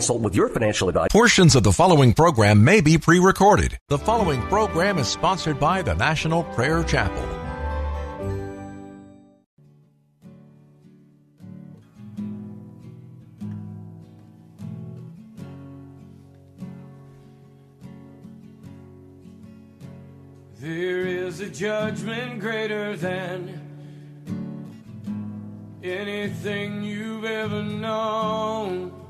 Consult with your financial advisor. Portions of the following program may be pre recorded. The following program is sponsored by the National Prayer Chapel. There is a judgment greater than anything you've ever known.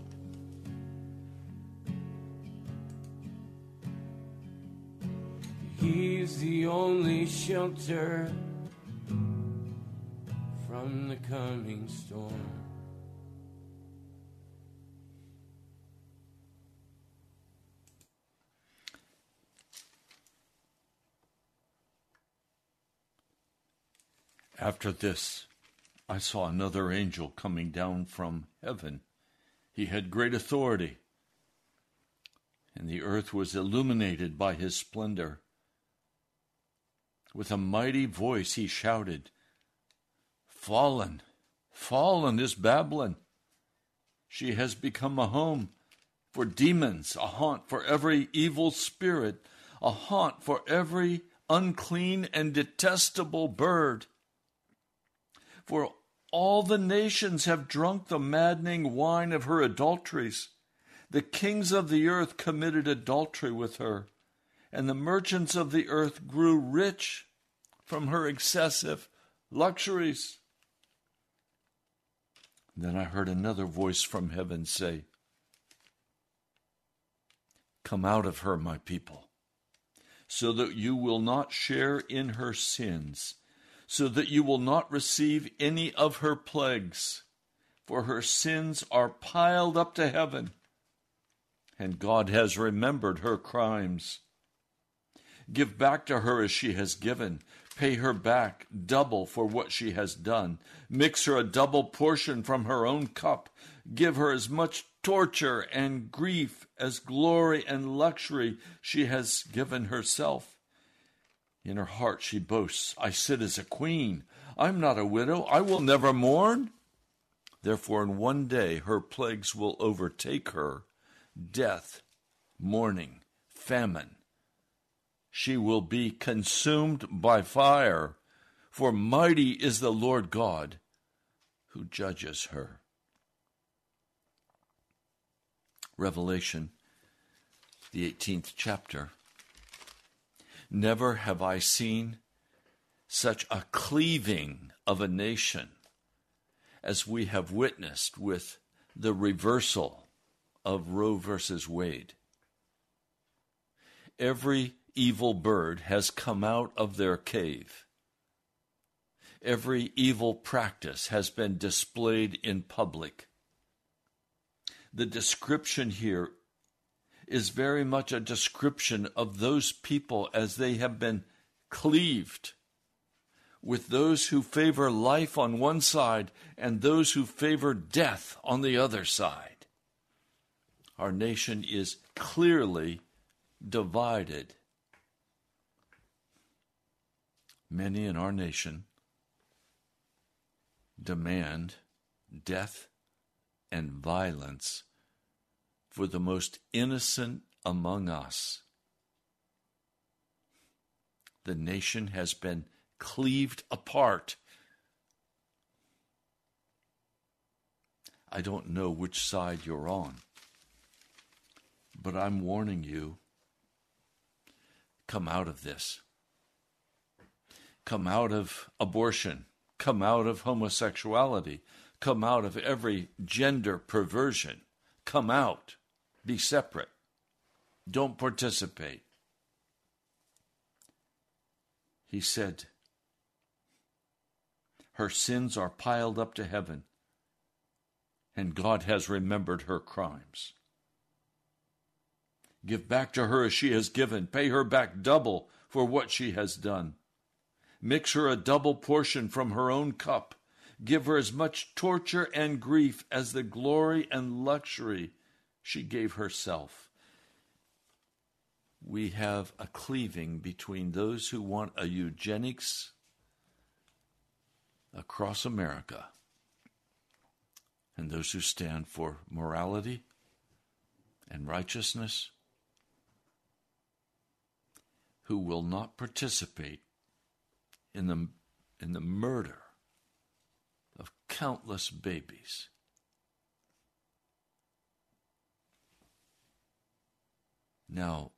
He's the only shelter from the coming storm. After this, I saw another angel coming down from heaven. He had great authority, and the earth was illuminated by his splendor. With a mighty voice he shouted, Fallen, fallen is Babylon. She has become a home for demons, a haunt for every evil spirit, a haunt for every unclean and detestable bird. For all the nations have drunk the maddening wine of her adulteries. The kings of the earth committed adultery with her, and the merchants of the earth grew rich from her excessive luxuries. Then I heard another voice from heaven say, Come out of her, my people, so that you will not share in her sins, so that you will not receive any of her plagues, for her sins are piled up to heaven, and God has remembered her crimes. Give back to her as she has given Pay her back double for what she has done. Mix her a double portion from her own cup. Give her as much torture and grief as glory and luxury she has given herself. In her heart she boasts, I sit as a queen. I'm not a widow. I will never mourn. Therefore, in one day her plagues will overtake her death, mourning, famine she will be consumed by fire, for mighty is the Lord God who judges her. Revelation, the 18th chapter. Never have I seen such a cleaving of a nation as we have witnessed with the reversal of Roe versus Wade. Every evil bird has come out of their cave. Every evil practice has been displayed in public. The description here is very much a description of those people as they have been cleaved with those who favor life on one side and those who favor death on the other side. Our nation is clearly divided. Many in our nation demand death and violence for the most innocent among us. The nation has been cleaved apart. I don't know which side you're on, but I'm warning you come out of this come out of abortion, come out of homosexuality, come out of every gender perversion. Come out. Be separate. Don't participate. He said, Her sins are piled up to heaven, and God has remembered her crimes. Give back to her as she has given. Pay her back double for what she has done. Mix her a double portion from her own cup. Give her as much torture and grief as the glory and luxury she gave herself. We have a cleaving between those who want a eugenics across America and those who stand for morality and righteousness, who will not participate in the, in the murder of countless babies. Now,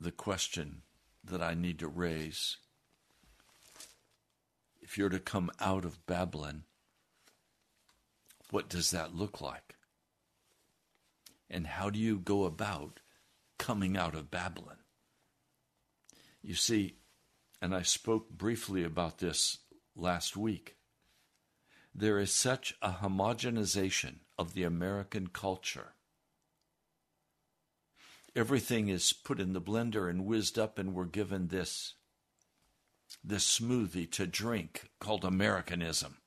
the question that I need to raise if you're to come out of Babylon, what does that look like? And how do you go about coming out of Babylon? You see, and I spoke briefly about this last week, there is such a homogenization of the American culture. Everything is put in the blender and whizzed up, and we're given this, this smoothie to drink called Americanism.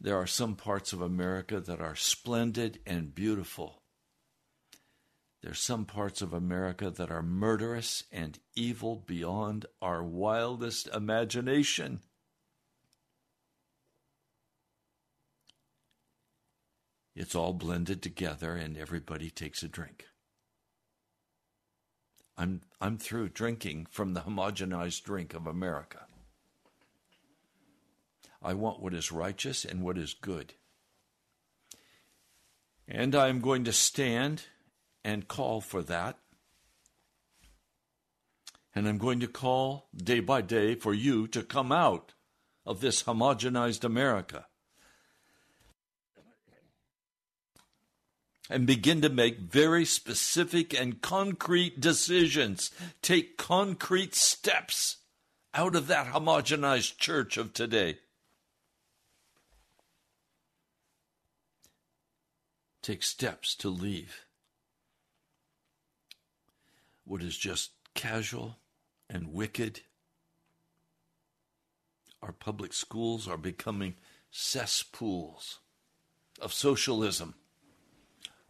There are some parts of America that are splendid and beautiful. There's some parts of America that are murderous and evil beyond our wildest imagination. It's all blended together and everybody takes a drink. I'm, I'm through drinking from the homogenized drink of America. I want what is righteous and what is good. And I am going to stand and call for that. And I'm going to call day by day for you to come out of this homogenized America and begin to make very specific and concrete decisions. Take concrete steps out of that homogenized church of today. Take steps to leave what is just casual and wicked. Our public schools are becoming cesspools of socialism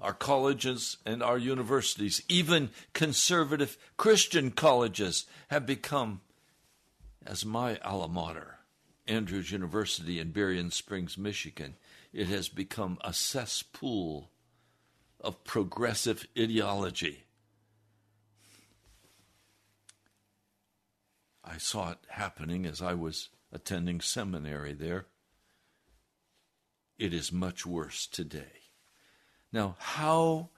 our colleges and our universities, even conservative Christian colleges, have become, as my alma mater, Andrews University in Berrien Springs, Michigan, it has become a cesspool of progressive ideology. I saw it happening as I was attending seminary there. It is much worse today. Now, how,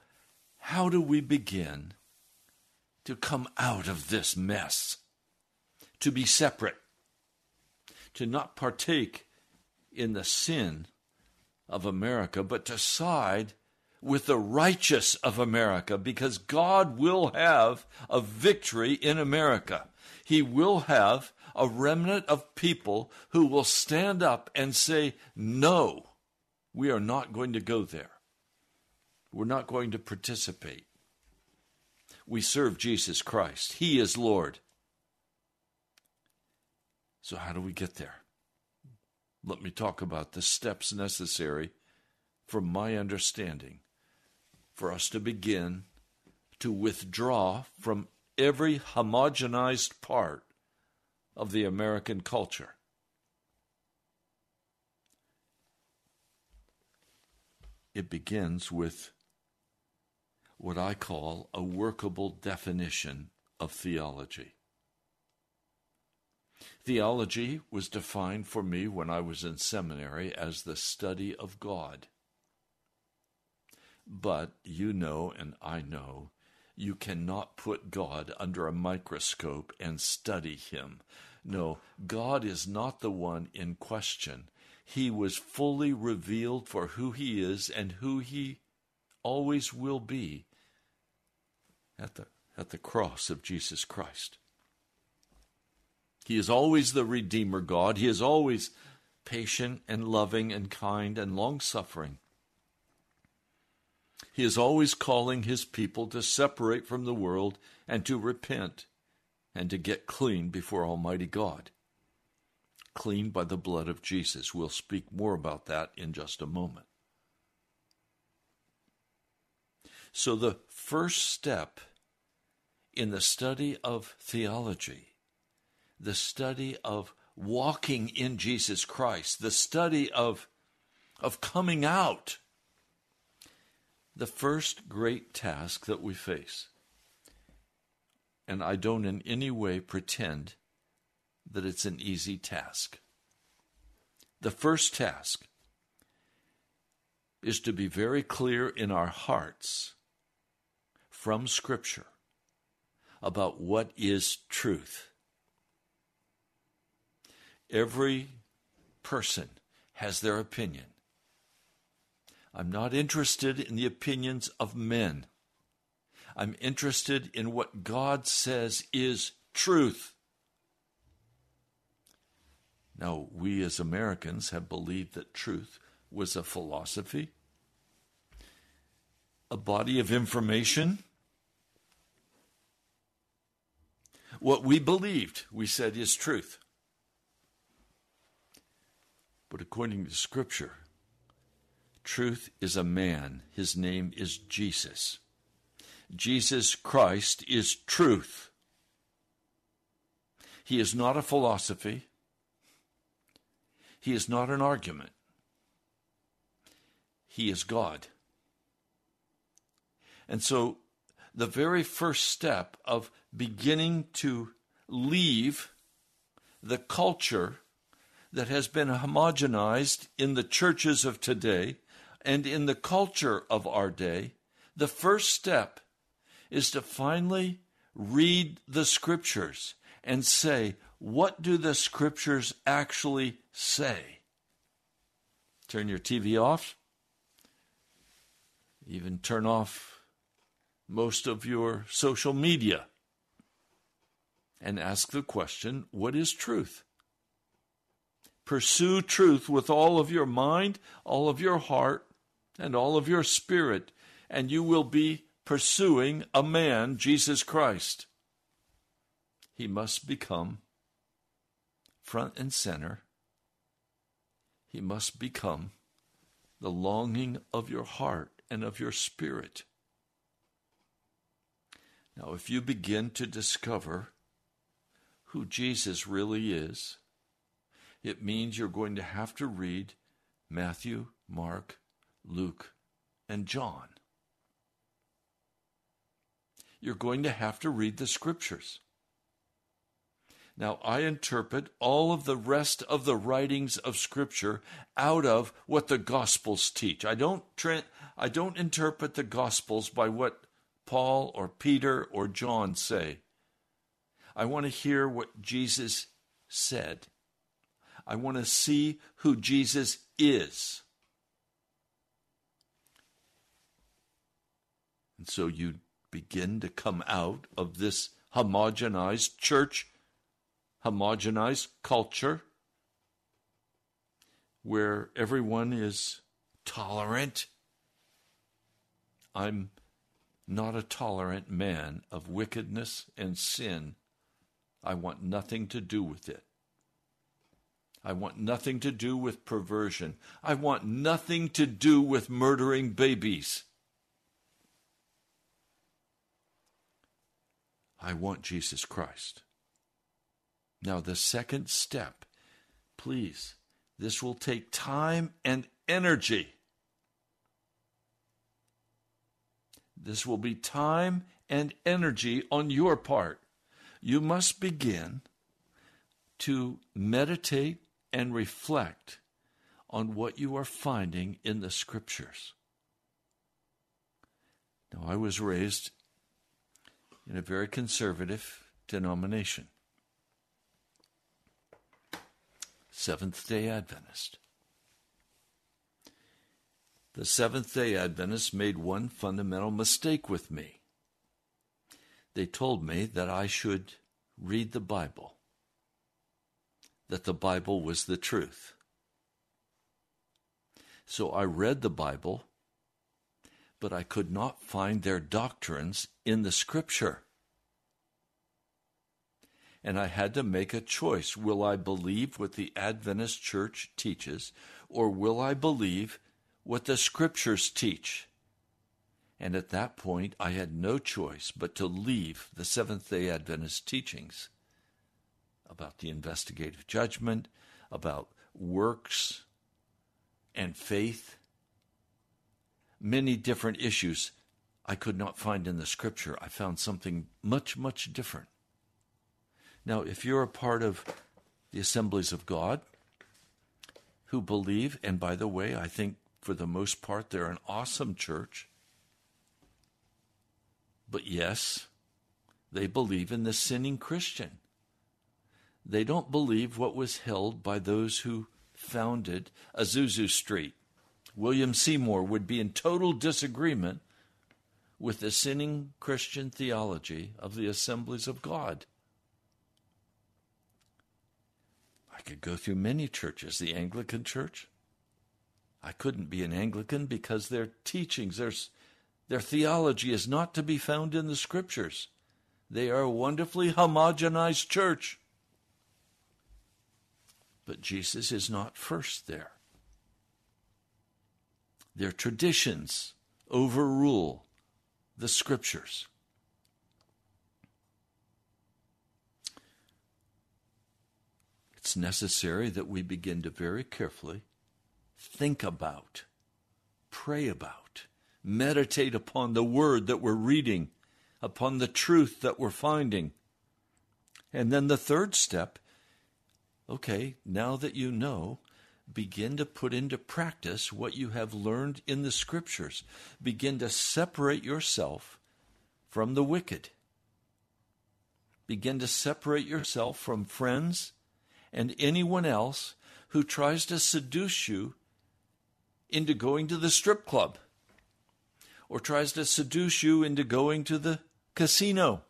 how do we begin to come out of this mess? To be separate, to not partake in the sin of America, but to side with the righteous of America, because God will have a victory in America. He will have a remnant of people who will stand up and say, No, we are not going to go there. We're not going to participate. We serve Jesus Christ, He is Lord. So, how do we get there? Let me talk about the steps necessary, from my understanding, for us to begin to withdraw from every homogenized part of the American culture. It begins with what I call a workable definition of theology. Theology was defined for me when I was in seminary as the study of God. But you know, and I know, you cannot put God under a microscope and study him. No, God is not the one in question. He was fully revealed for who he is and who he always will be at the, at the cross of Jesus Christ. He is always the Redeemer God. He is always patient and loving and kind and long suffering. He is always calling his people to separate from the world and to repent and to get clean before Almighty God. Clean by the blood of Jesus. We'll speak more about that in just a moment. So, the first step in the study of theology, the study of walking in Jesus Christ, the study of, of coming out, the first great task that we face. And I don't in any way pretend that it's an easy task. The first task is to be very clear in our hearts from Scripture about what is truth. Every person has their opinion. I'm not interested in the opinions of men. I'm interested in what God says is truth. Now, we as Americans have believed that truth was a philosophy, a body of information. What we believed, we said, is truth. But according to Scripture, truth is a man. His name is Jesus. Jesus Christ is truth. He is not a philosophy. He is not an argument. He is God. And so, the very first step of beginning to leave the culture that has been homogenized in the churches of today and in the culture of our day, the first step is to finally read the scriptures and say, what do the scriptures actually say? Turn your TV off. Even turn off most of your social media and ask the question what is truth? Pursue truth with all of your mind, all of your heart, and all of your spirit, and you will be pursuing a man, Jesus Christ. He must become front and center. He must become the longing of your heart and of your spirit. Now, if you begin to discover who Jesus really is, it means you're going to have to read Matthew, Mark, Luke, and John. You're going to have to read the scriptures. Now, I interpret all of the rest of the writings of Scripture out of what the Gospels teach. I don't, tra- I don't interpret the Gospels by what Paul or Peter or John say. I want to hear what Jesus said. I want to see who Jesus is. And so you begin to come out of this homogenized church, homogenized culture, where everyone is tolerant. I'm not a tolerant man of wickedness and sin. I want nothing to do with it. I want nothing to do with perversion. I want nothing to do with murdering babies. I want Jesus Christ. Now, the second step, please, this will take time and energy. This will be time and energy on your part. You must begin to meditate and reflect on what you are finding in the scriptures. Now, I was raised in a very conservative denomination, Seventh day Adventist. The Seventh day Adventists made one fundamental mistake with me. They told me that I should read the Bible that the Bible was the truth. So I read the Bible, but I could not find their doctrines in the Scripture. And I had to make a choice. Will I believe what the Adventist Church teaches, or will I believe what the Scriptures teach? And at that point, I had no choice but to leave the Seventh day Adventist teachings about the investigative judgment, about works and faith, many different issues I could not find in the scripture. I found something much, much different. Now, if you're a part of the assemblies of God who believe, and by the way, I think For the most part, they're an awesome church. But yes, they believe in the sinning Christian. They don't believe what was held by those who founded Azusa Street. William Seymour would be in total disagreement with the sinning Christian theology of the assemblies of God. I could go through many churches, the Anglican Church. I couldn't be an Anglican because their teachings, their, their theology is not to be found in the scriptures. They are a wonderfully homogenized church. But Jesus is not first there. Their traditions overrule the scriptures. It's necessary that we begin to very carefully think about, pray about, meditate upon the word that we're reading, upon the truth that we're finding. And then the third step okay, now that you know, begin to put into practice what you have learned in the scriptures. Begin to separate yourself from the wicked. Begin to separate yourself from friends and anyone else who tries to seduce you into going to the strip club or tries to seduce you into going to the casino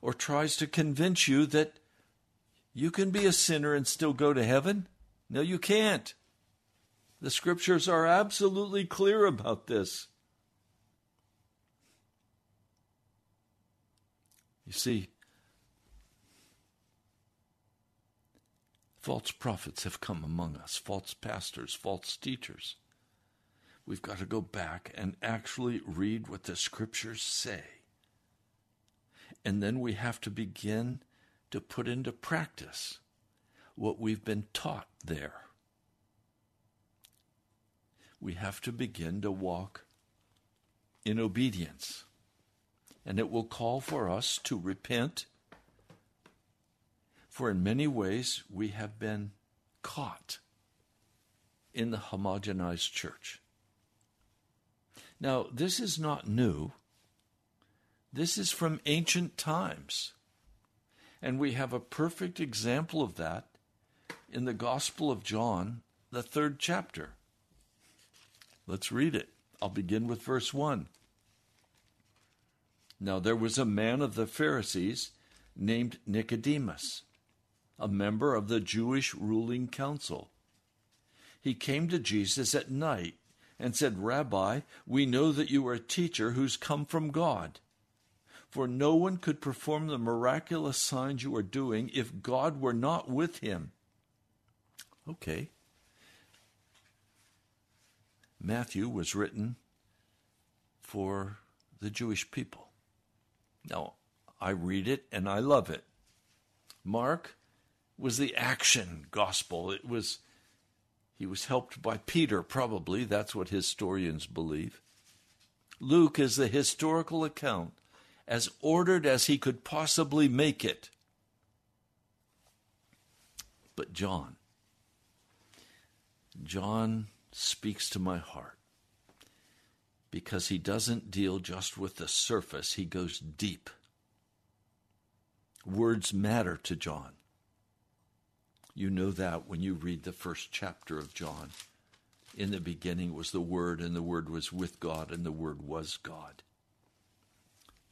or tries to convince you that you can be a sinner and still go to heaven. No, you can't. The scriptures are absolutely clear about this. You see, False prophets have come among us, false pastors, false teachers. We've got to go back and actually read what the scriptures say. And then we have to begin to put into practice what we've been taught there. We have to begin to walk in obedience. And it will call for us to repent for in many ways, we have been caught in the homogenized church. Now, this is not new. This is from ancient times. And we have a perfect example of that in the Gospel of John, the third chapter. Let's read it. I'll begin with verse 1. Now there was a man of the Pharisees named Nicodemus a member of the Jewish ruling council. He came to Jesus at night and said, Rabbi, we know that you are a teacher who's come from God. For no one could perform the miraculous signs you are doing if God were not with him. Okay. Matthew was written for the Jewish people. Now, I read it and I love it. Mark was the action gospel. It was he was helped by Peter, probably. That's what historians believe. Luke is the historical account, as ordered as he could possibly make it. But John, John speaks to my heart because he doesn't deal just with the surface, he goes deep. Words matter to John. You know that when you read the first chapter of John. In the beginning was the Word, and the Word was with God, and the Word was God.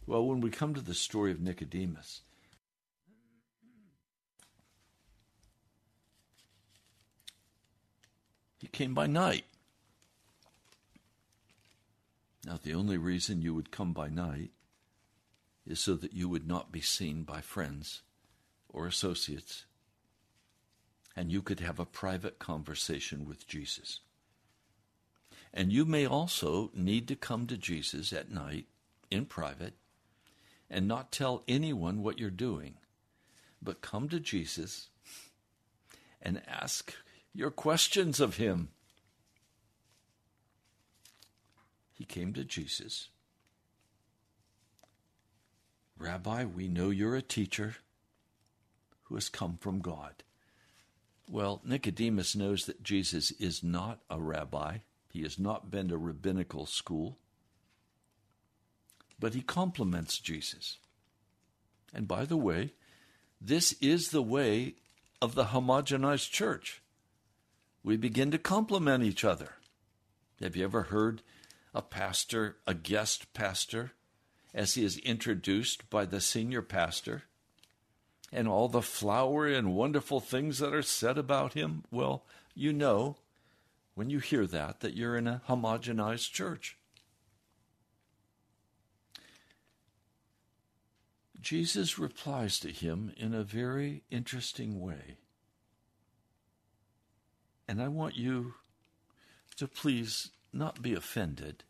Well, when we come to the story of Nicodemus, he came by night. Now, the only reason you would come by night is so that you would not be seen by friends or associates and you could have a private conversation with Jesus. And you may also need to come to Jesus at night in private and not tell anyone what you're doing, but come to Jesus and ask your questions of him. He came to Jesus. Rabbi, we know you're a teacher who has come from God. Well, Nicodemus knows that Jesus is not a rabbi, He has not been to rabbinical school, but he compliments Jesus. And by the way, this is the way of the homogenized church. We begin to compliment each other. Have you ever heard a pastor, a guest pastor, as he is introduced by the senior pastor? And all the flowery and wonderful things that are said about him? Well, you know, when you hear that, that you're in a homogenized church. Jesus replies to him in a very interesting way. And I want you to please not be offended,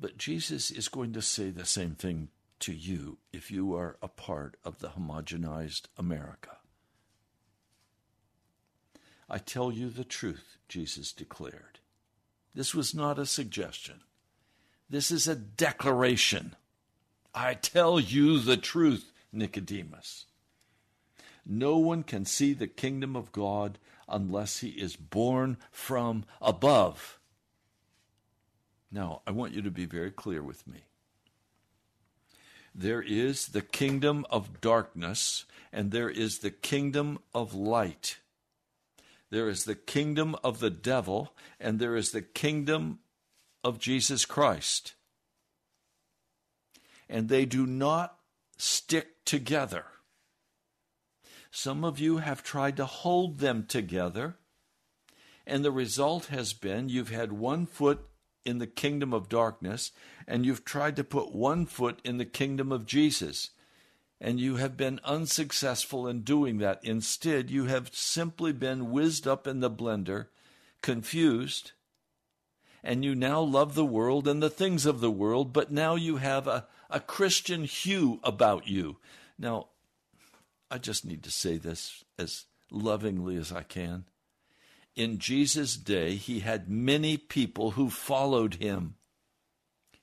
but Jesus is going to say the same thing to you if you are a part of the homogenized America. I tell you the truth, Jesus declared. This was not a suggestion. This is a declaration. I tell you the truth, Nicodemus. No one can see the kingdom of God unless he is born from above. Now, I want you to be very clear with me. There is the kingdom of darkness, and there is the kingdom of light. There is the kingdom of the devil, and there is the kingdom of Jesus Christ and they do not stick together. Some of you have tried to hold them together, and the result has been you've had one foot in the kingdom of darkness, and you've tried to put one foot in the kingdom of Jesus. And you have been unsuccessful in doing that. Instead, you have simply been whizzed up in the blender, confused, and you now love the world and the things of the world, but now you have a, a Christian hue about you. Now, I just need to say this as lovingly as I can. In Jesus' day, he had many people who followed him,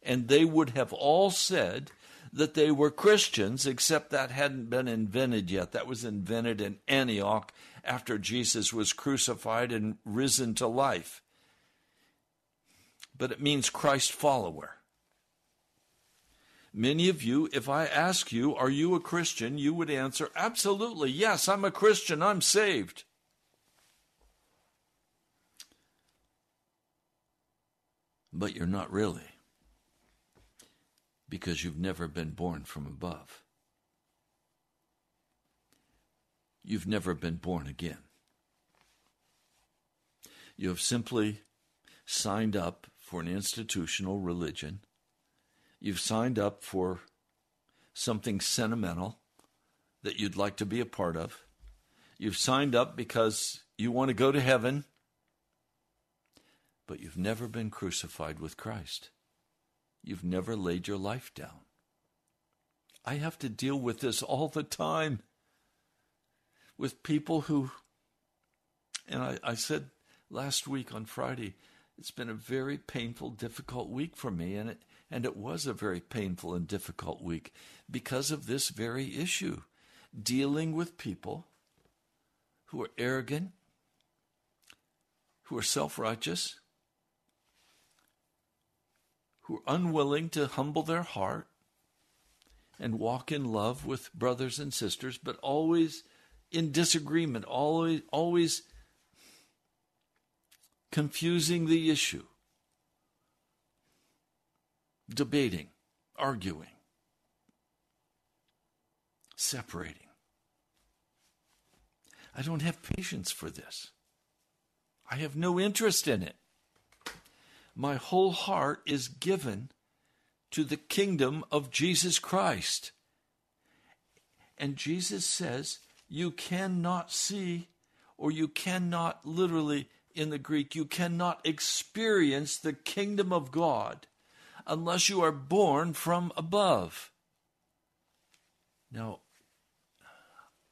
and they would have all said that they were Christians, except that hadn't been invented yet. That was invented in Antioch after Jesus was crucified and risen to life. But it means Christ follower. Many of you, if I ask you, Are you a Christian? you would answer, Absolutely, yes, I'm a Christian, I'm saved. But you're not really, because you've never been born from above. You've never been born again. You have simply signed up for an institutional religion You've signed up for something sentimental that you'd like to be a part of. You've signed up because you want to go to heaven, but you've never been crucified with Christ. You've never laid your life down. I have to deal with this all the time with people who, and I, I said last week on Friday, it's been a very painful, difficult week for me, and it and it was a very painful and difficult week because of this very issue dealing with people who are arrogant, who are self righteous, who are unwilling to humble their heart and walk in love with brothers and sisters, but always in disagreement, always, always confusing the issue debating, arguing, separating. I don't have patience for this. I have no interest in it. My whole heart is given to the kingdom of Jesus Christ. And Jesus says, You cannot see, or you cannot literally, in the Greek, you cannot experience the kingdom of God unless you are born from above. Now,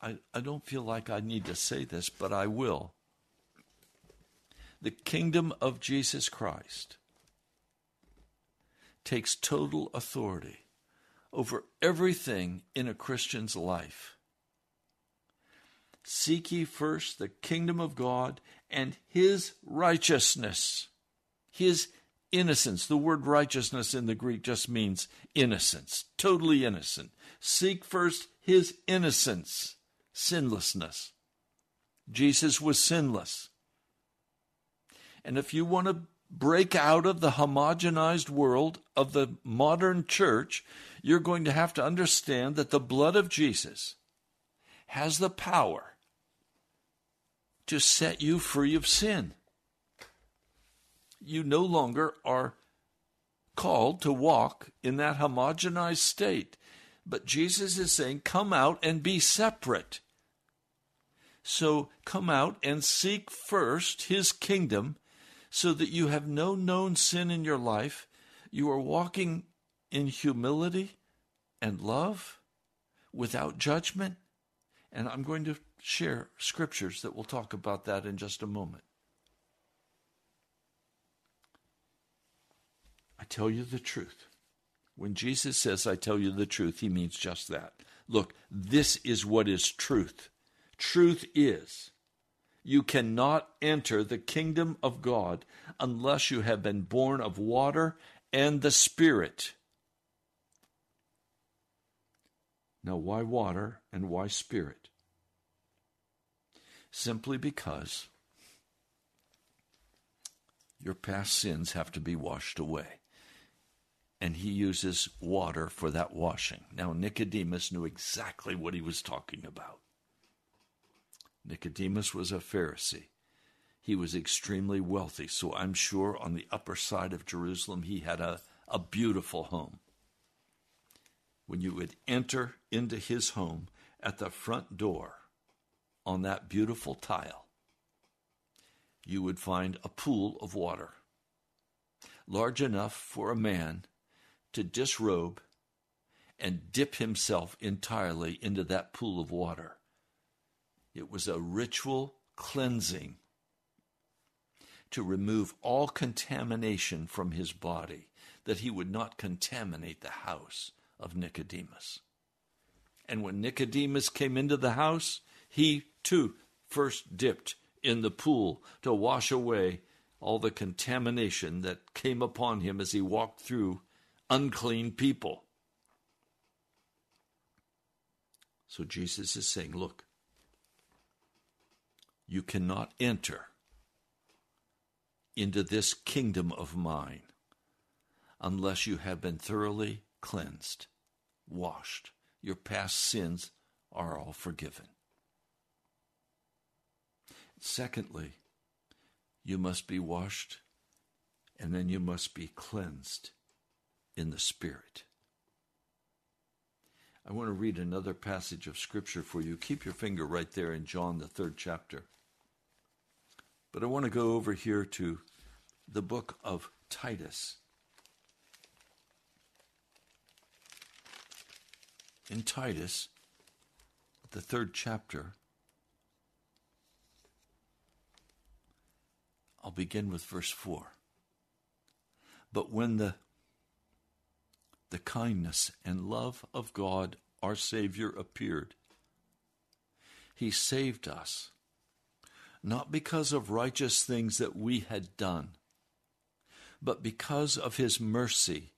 I, I don't feel like I need to say this, but I will. The kingdom of Jesus Christ takes total authority over everything in a Christian's life. Seek ye first the kingdom of God and his righteousness, his innocence. The word righteousness in the Greek just means innocence, totally innocent. Seek first his innocence, sinlessness. Jesus was sinless. And if you want to break out of the homogenized world of the modern church, you're going to have to understand that the blood of Jesus has the power to set you free of sin. You no longer are called to walk in that homogenized state. But Jesus is saying, come out and be separate. So come out and seek first his kingdom so that you have no known sin in your life. You are walking in humility and love without judgment. And I'm going to share scriptures that will talk about that in just a moment. I tell you the truth. When Jesus says, I tell you the truth, he means just that. Look, this is what is truth. Truth is you cannot enter the kingdom of God unless you have been born of water and the Spirit. Now, why water and why Spirit? Simply because your past sins have to be washed away. And he uses water for that washing. Now, Nicodemus knew exactly what he was talking about. Nicodemus was a Pharisee. He was extremely wealthy, so I'm sure on the upper side of Jerusalem he had a, a beautiful home. When you would enter into his home at the front door on that beautiful tile, you would find a pool of water, large enough for a man to disrobe and dip himself entirely into that pool of water it was a ritual cleansing to remove all contamination from his body, that he would not contaminate the house of Nicodemus. And when Nicodemus came into the house, he too first dipped in the pool to wash away all the contamination that came upon him as he walked through unclean people. So Jesus is saying, Look, you cannot enter into this kingdom of mine unless you have been thoroughly cleansed, washed. Your past sins are all forgiven. Secondly, you must be washed and then you must be cleansed in the Spirit. I want to read another passage of Scripture for you. Keep your finger right there in John, the third chapter. But I want to go over here to the book of Titus. In Titus, the third chapter, I'll begin with verse 4. But when the the kindness and love of God our Savior appeared, He saved us not because of righteous things that we had done, but because of his mercy.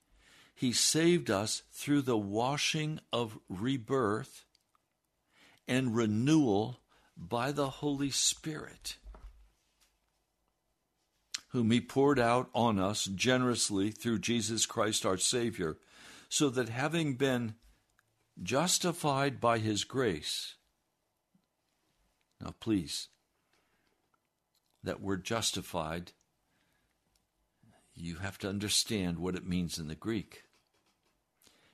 He saved us through the washing of rebirth and renewal by the Holy Spirit, whom he poured out on us generously through Jesus Christ our Savior, so that having been justified by his grace, now please that word justified, you have to understand what it means in the Greek.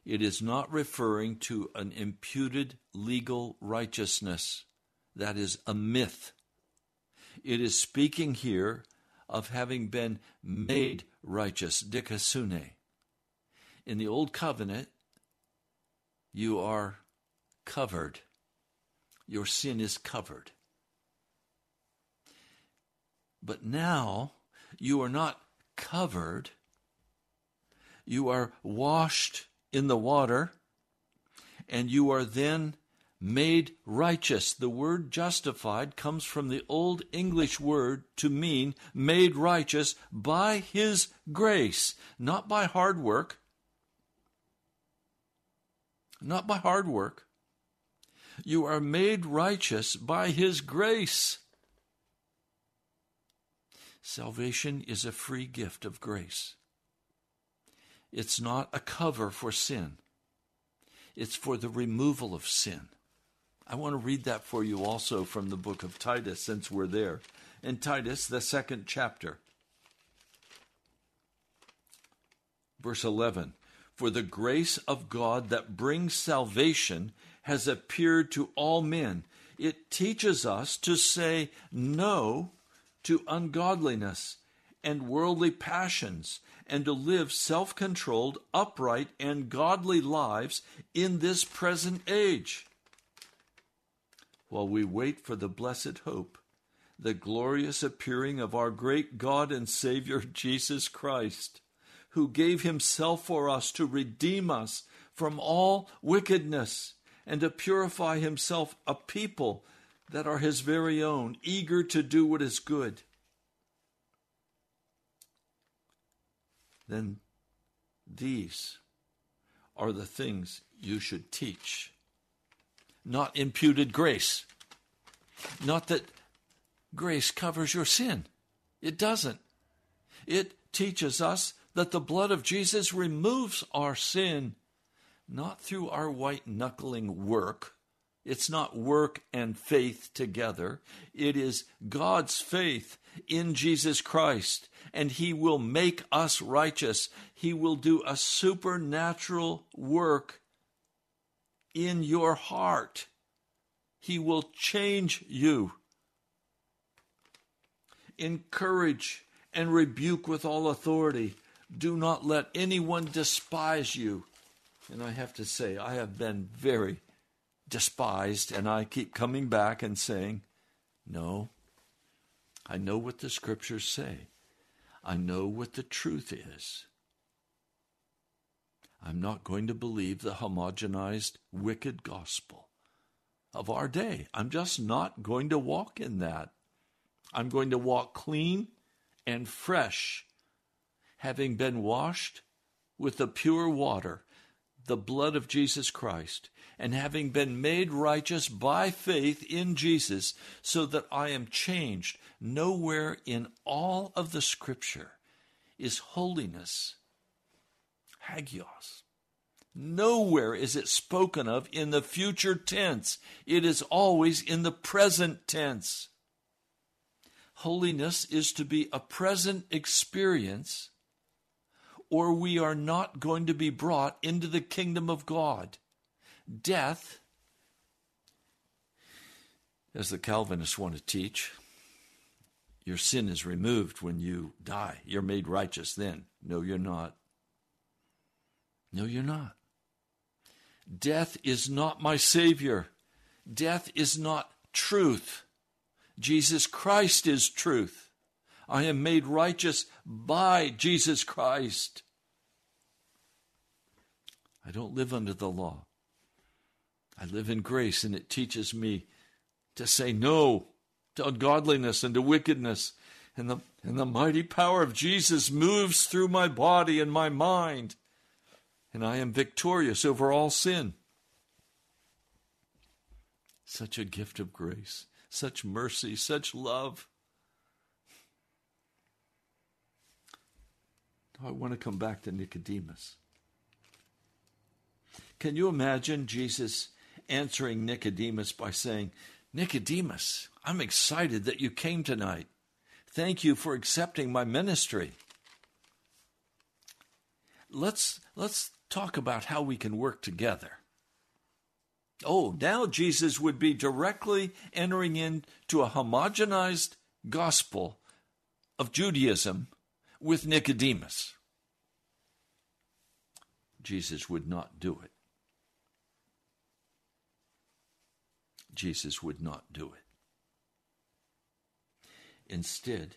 It is not referring to an imputed legal righteousness. That is a myth. It is speaking here of having been made righteous, dikaiosune. In the Old Covenant, you are covered. Your sin is covered. But now you are not covered, you are washed in the water, and you are then made righteous. The word justified comes from the Old English word to mean made righteous by His grace, not by hard work. Not by hard work. You are made righteous by His grace. Salvation is a free gift of grace. It's not a cover for sin, it's for the removal of sin. I want to read that for you also from the book of Titus, since we're there. In Titus, the second chapter, verse 11 For the grace of God that brings salvation has appeared to all men. It teaches us to say no to ungodliness and worldly passions and to live self controlled, upright, and godly lives in this present age while we wait for the blessed hope, the glorious appearing of our great God and Savior Jesus Christ, who gave himself for us to redeem us from all wickedness and to purify himself a people that are his very own, eager to do what is good. Then these are the things you should teach not imputed grace. Not that grace covers your sin. It doesn't. It teaches us that the blood of Jesus removes our sin, not through our white knuckling work. It's not work and faith together. It is God's faith in Jesus Christ, and He will make us righteous. He will do a supernatural work in your heart. He will change you. Encourage and rebuke with all authority. Do not let anyone despise you. And I have to say, I have been very despised, and I keep coming back and saying, No, I know what the scriptures say. I know what the truth is. I'm not going to believe the homogenized, wicked gospel of our day. I'm just not going to walk in that. I'm going to walk clean and fresh, having been washed with the pure water, the blood of Jesus Christ, and having been made righteous by faith in Jesus, so that I am changed. Nowhere in all of the Scripture is holiness hagios. Nowhere is it spoken of in the future tense. It is always in the present tense. Holiness is to be a present experience, or we are not going to be brought into the kingdom of God. Death, as the Calvinists want to teach, your sin is removed when you die. You're made righteous then. No, you're not. No, you're not. Death is not my Savior. Death is not truth. Jesus Christ is truth. I am made righteous by Jesus Christ. I don't live under the law. I live in grace, and it teaches me to say no to ungodliness and to wickedness. And the, and the mighty power of Jesus moves through my body and my mind and I am victorious over all sin. Such a gift of grace, such mercy, such love. I want to come back to Nicodemus. Can you imagine Jesus answering Nicodemus by saying, Nicodemus, I'm excited that you came tonight. Thank you for accepting my ministry. Let's let's talk about how we can work together. Oh, now Jesus would be directly entering into a homogenized gospel of Judaism with Nicodemus. Jesus would not do it. Jesus would not do it. Instead,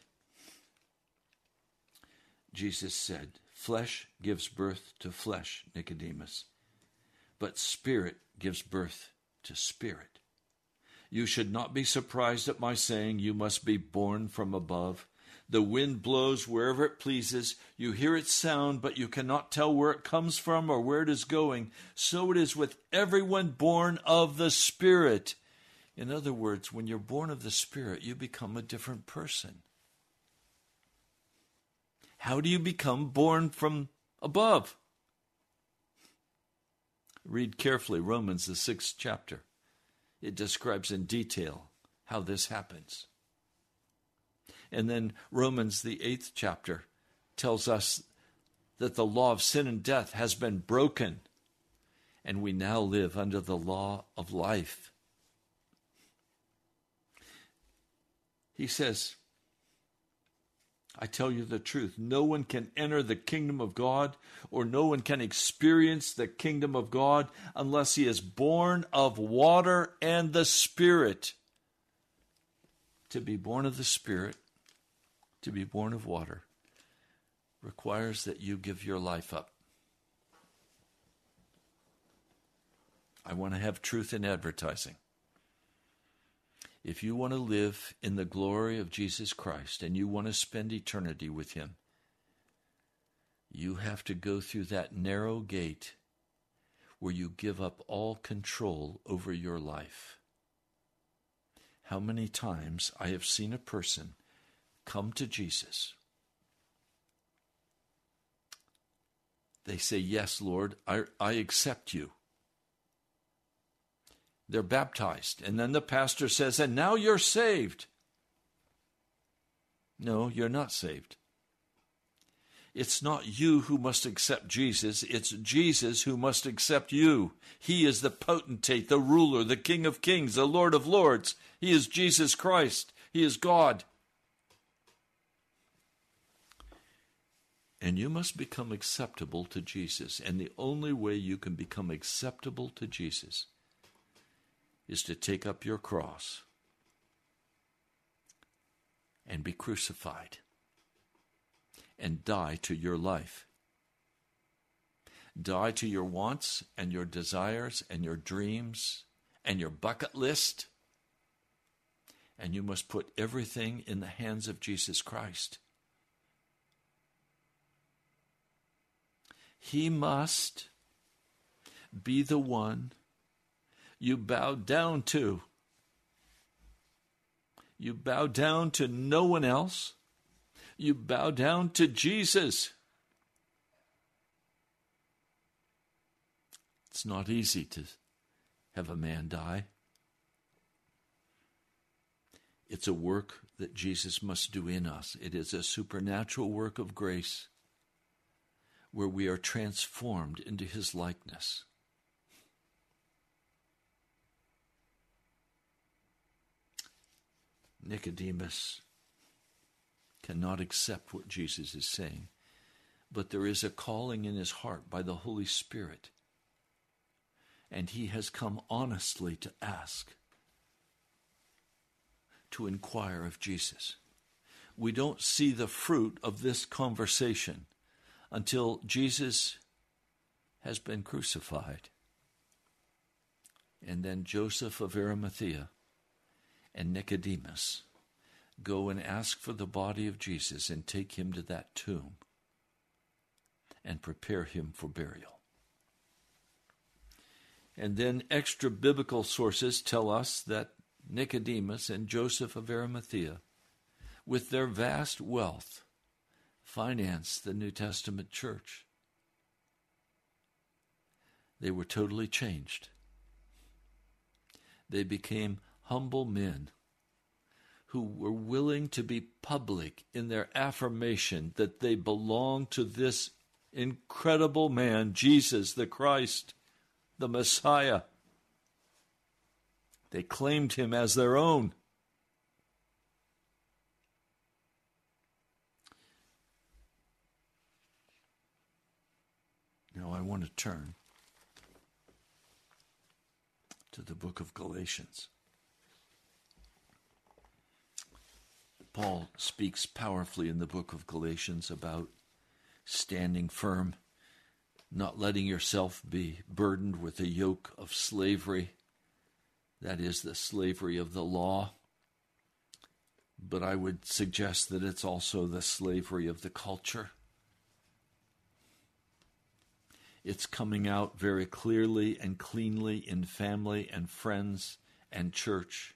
Jesus said, Flesh gives birth to flesh, Nicodemus, but spirit gives birth to spirit. You should not be surprised at my saying, You must be born from above. The wind blows wherever it pleases. You hear its sound, but you cannot tell where it comes from or where it is going. So it is with everyone born of the Spirit. In other words, when you're born of the Spirit, you become a different person. How do you become born from above? Read carefully Romans, the sixth chapter. It describes in detail how this happens. And then Romans, the eighth chapter, tells us that the law of sin and death has been broken, and we now live under the law of life. He says, I tell you the truth. No one can enter the kingdom of God or no one can experience the kingdom of God unless he is born of water and the Spirit. To be born of the Spirit, to be born of water, requires that you give your life up. I want to have truth in advertising. If you want to live in the glory of Jesus Christ and you want to spend eternity with Him, you have to go through that narrow gate where you give up all control over your life. How many times I have seen a person come to Jesus. They say, Yes, Lord, I, I accept you. They're baptized. And then the pastor says, And now you're saved. No, you're not saved. It's not you who must accept Jesus, it's Jesus who must accept you. He is the potentate, the ruler, the King of kings, the Lord of lords. He is Jesus Christ. He is God. And you must become acceptable to Jesus. And the only way you can become acceptable to Jesus is to take up your cross and be crucified and die to your life. Die to your wants and your desires and your dreams and your bucket list. And you must put everything in the hands of Jesus Christ. He must be the one you bow down to. You bow down to no one else. You bow down to Jesus. It's not easy to have a man die. It's a work that Jesus must do in us. It is a supernatural work of grace where we are transformed into his likeness. Nicodemus cannot accept what Jesus is saying, but there is a calling in his heart by the Holy Spirit, and he has come honestly to ask, to inquire of Jesus. We don't see the fruit of this conversation until Jesus has been crucified. And then Joseph of Arimathea and Nicodemus go and ask for the body of Jesus and take him to that tomb and prepare him for burial. And then extra biblical sources tell us that Nicodemus and Joseph of Arimathea, with their vast wealth, financed the New Testament church. They were totally changed. They became humble men who were willing to be public in their affirmation that they belong to this incredible man, Jesus the Christ, the Messiah. They claimed him as their own. Now I want to turn to the book of Galatians. Paul speaks powerfully in the book of Galatians about standing firm, not letting yourself be burdened with a yoke of slavery That is the slavery of the law. But I would suggest that it's also the slavery of the culture. It's coming out very clearly and cleanly in family and friends and church,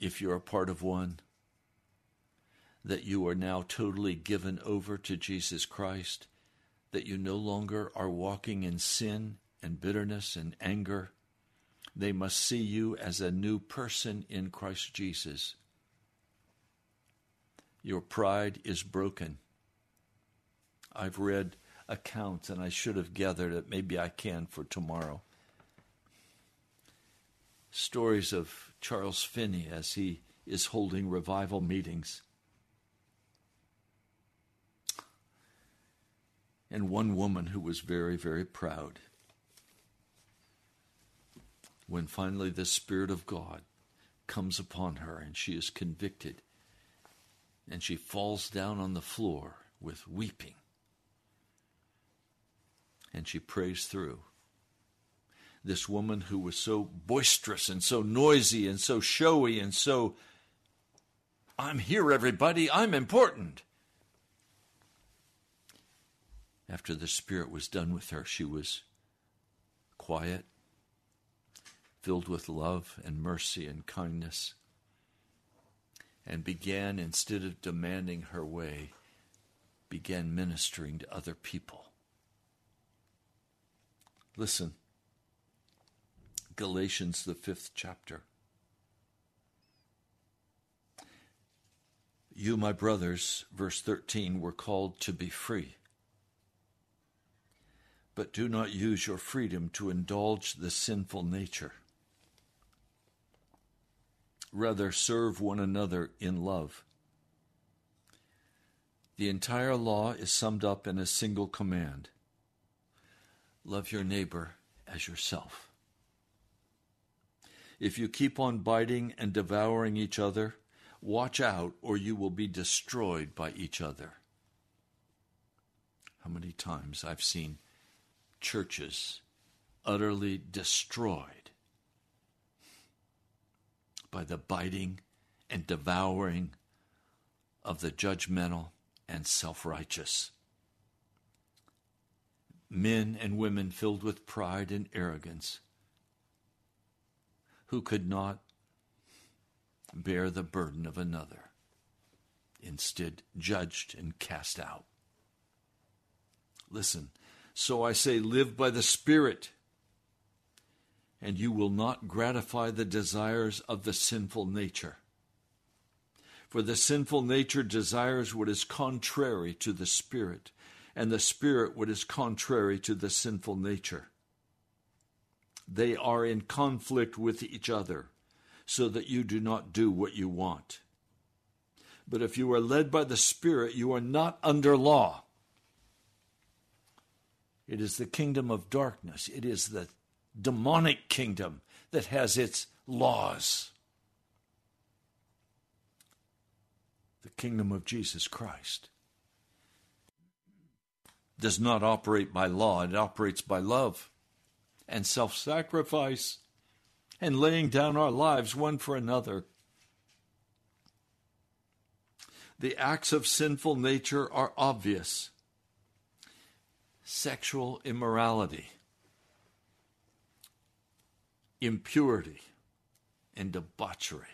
if you're a part of one, that you are now totally given over to Jesus Christ, that you no longer are walking in sin and bitterness and anger. They must see you as a new person in Christ Jesus. Your pride is broken. I've read accounts, and I should have gathered it. Maybe I can for tomorrow. Stories of Charles Finney as he is holding revival meetings. And one woman who was very, very proud. When finally the Spirit of God comes upon her and she is convicted, and she falls down on the floor with weeping and she prays through. This woman who was so boisterous and so noisy and so showy and so, I'm here, everybody, I'm important. After the Spirit was done with her, she was quiet, filled with love and mercy and kindness, and began, instead of demanding her way, began ministering to other people. Listen. Galatians, the fifth chapter. You, my brothers, verse 13, were called to be free. But do not use your freedom to indulge the sinful nature. Rather, serve one another in love. The entire law is summed up in a single command love your neighbor as yourself. If you keep on biting and devouring each other, watch out or you will be destroyed by each other. How many times I've seen churches utterly destroyed by the biting and devouring of the judgmental and self righteous men and women filled with pride and arrogance who could not bear the burden of another, instead, judged and cast out. Listen, so I say, live by the Spirit, and you will not gratify the desires of the sinful nature. For the sinful nature desires what is contrary to the Spirit and the Spirit what is contrary to the sinful nature. They are in conflict with each other, so that you do not do what you want. But if you are led by the Spirit, you are not under law. It is the kingdom of darkness, it is the demonic kingdom that has its laws. The kingdom of Jesus Christ does not operate by law, it operates by love and self sacrifice and laying down our lives one for another. The acts of sinful nature are obvious. Sexual immorality, impurity, and debauchery,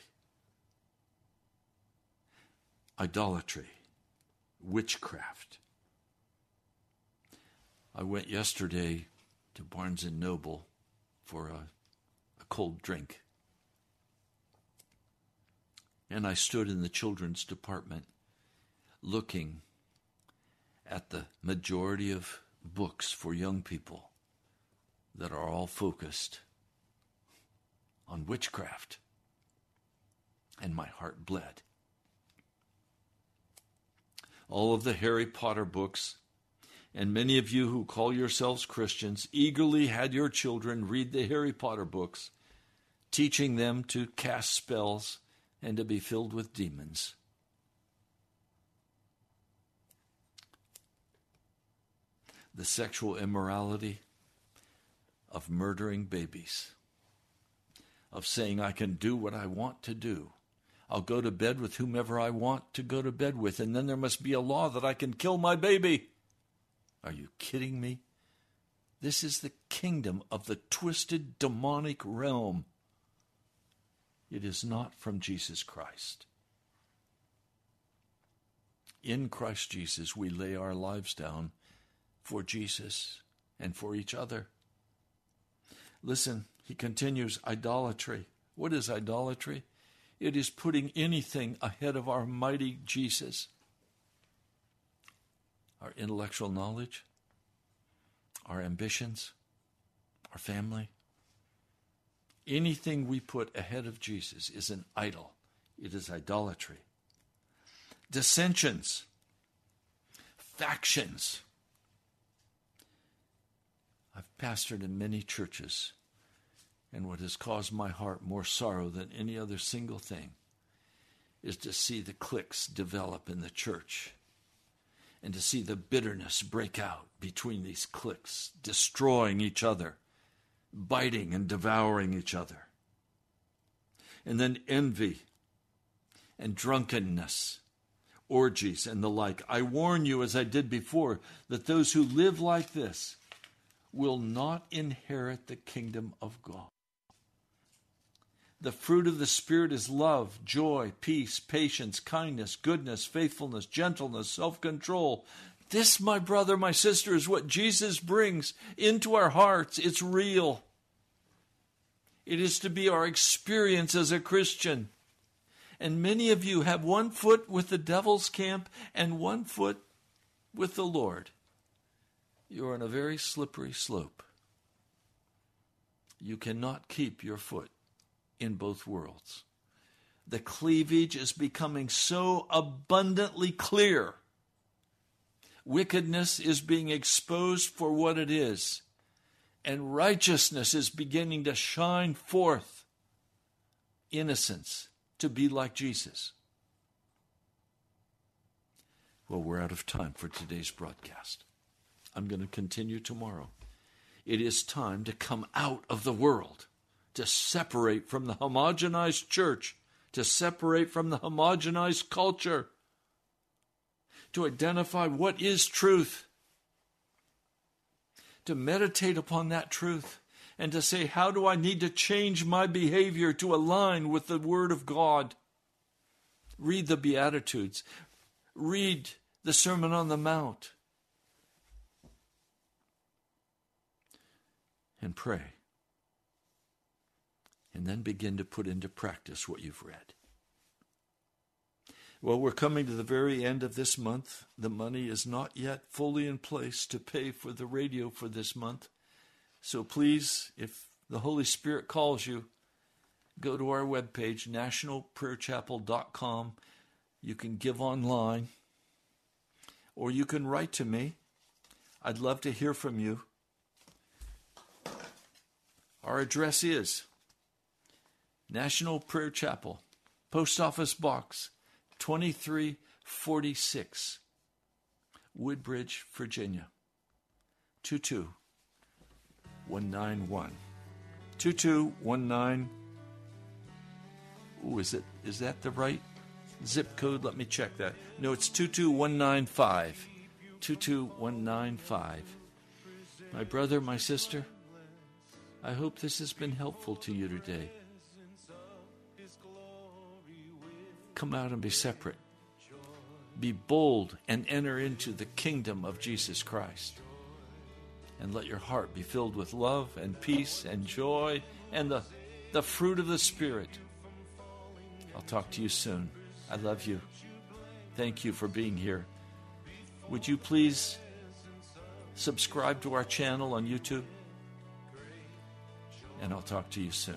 idolatry, witchcraft I went yesterday to Barnes and Noble for a, a cold drink. And I stood in the children's department looking at the majority of books for young people that are all focused on witchcraft. And my heart bled. All of the Harry Potter books and many of you who call yourselves Christians eagerly had your children read the Harry Potter books, teaching them to cast spells and to be filled with demons. The sexual immorality of murdering babies, of saying I can do what I want to do. I'll go to bed with whomever I want to go to bed with, and then there must be a law that I can kill my baby. Are you kidding me? This is the kingdom of the twisted demonic realm. It is not from Jesus Christ. In Christ Jesus, we lay our lives down for Jesus and for each other. Listen, he continues idolatry. What is idolatry? It is putting anything ahead of our mighty Jesus. Our intellectual knowledge, our ambitions, our family. Anything we put ahead of Jesus is an idol. It is idolatry. Dissensions, factions. I've pastored in many churches and what has caused my heart more sorrow than any other single thing is to see the cliques develop in the church and to see the bitterness break out between these cliques, destroying each other, biting and devouring each other. And then envy and drunkenness, orgies and the like. I warn you, as I did before, that those who live like this will not inherit the kingdom of God. The fruit of the Spirit is love, joy, peace, patience, kindness, goodness, faithfulness, gentleness, self control. This, my brother, my sister, is what Jesus brings into our hearts. It's real. It is to be our experience as a Christian. And many of you have one foot with the devil's camp and one foot with the Lord. You're on a very slippery slope. You cannot keep your foot in both worlds. The cleavage is becoming so abundantly clear. Wickedness is being exposed for what it is, and righteousness is beginning to shine forth. Innocence to be like Jesus. Well, we're out of time for today's broadcast. I'm going to continue tomorrow. It is time to come out of the world to separate from the homogenized church, to separate from the homogenized culture, to identify what is truth, to meditate upon that truth, and to say, How do I need to change my behavior to align with the Word of God? Read the Beatitudes, read the Sermon on the Mount, and pray and then begin to put into practice what you've read. Well, we're coming to the very end of this month. The money is not yet fully in place to pay for the radio for this month. So please, if the Holy Spirit calls you, go to our webpage, nationalprayerchapel.com. You can give online, or you can write to me. I'd love to hear from you. Our address is National Prayer Chapel, Post Office Box 2346, Woodbridge, Virginia 22191. 2219. Ooh, is it is that the right zip code? Let me check that. No, it's 22195. 22195. My brother, my sister, I hope this has been helpful to you today. Come out and be separate. Be bold and enter into the kingdom of Jesus Christ. And let your heart be filled with love and peace and joy and the, the fruit of the Spirit. I'll talk to you soon. I love you. Thank you for being here. Would you please subscribe to our channel on YouTube? And I'll talk to you soon.